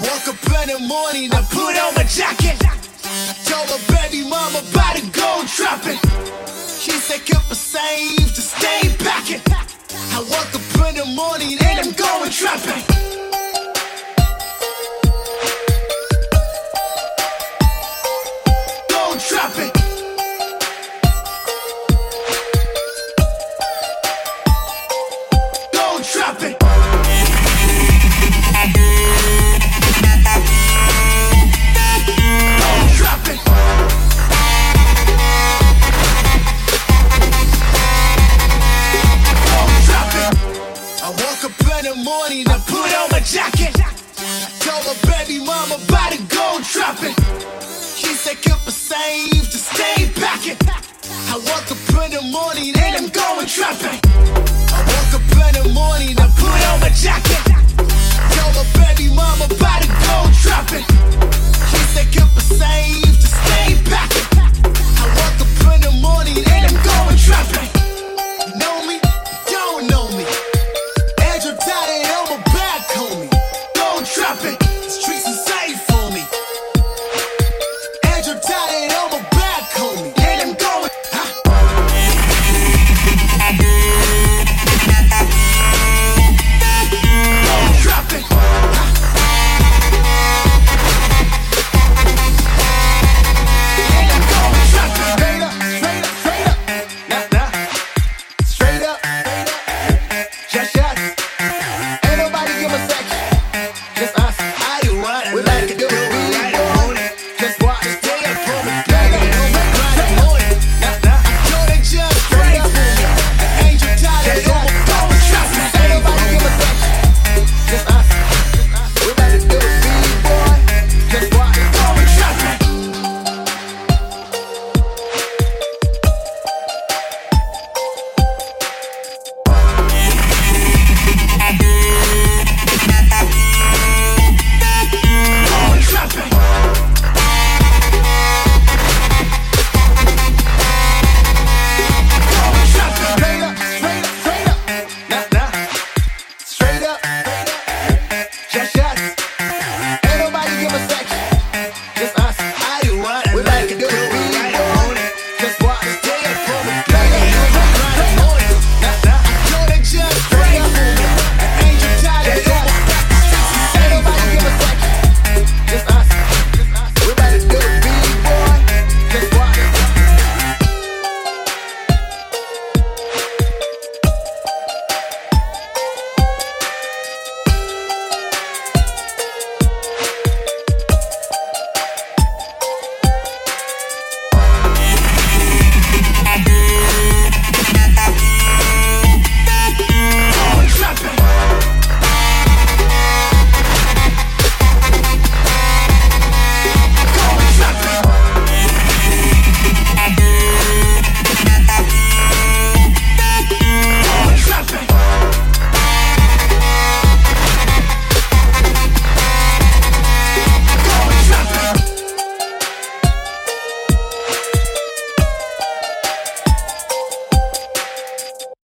woke up in the morning, I put on my jacket. Told my baby mama about to go trapping. She said keep it safe to stay packing. I woke up in the morning and I'm going trapping. morning I put on my jacket. Told my baby mama about to go dropping. She said, "Keep a save to stay packing." I woke up in the morning and I'm going trapping. I woke up in the morning I put on my jacket.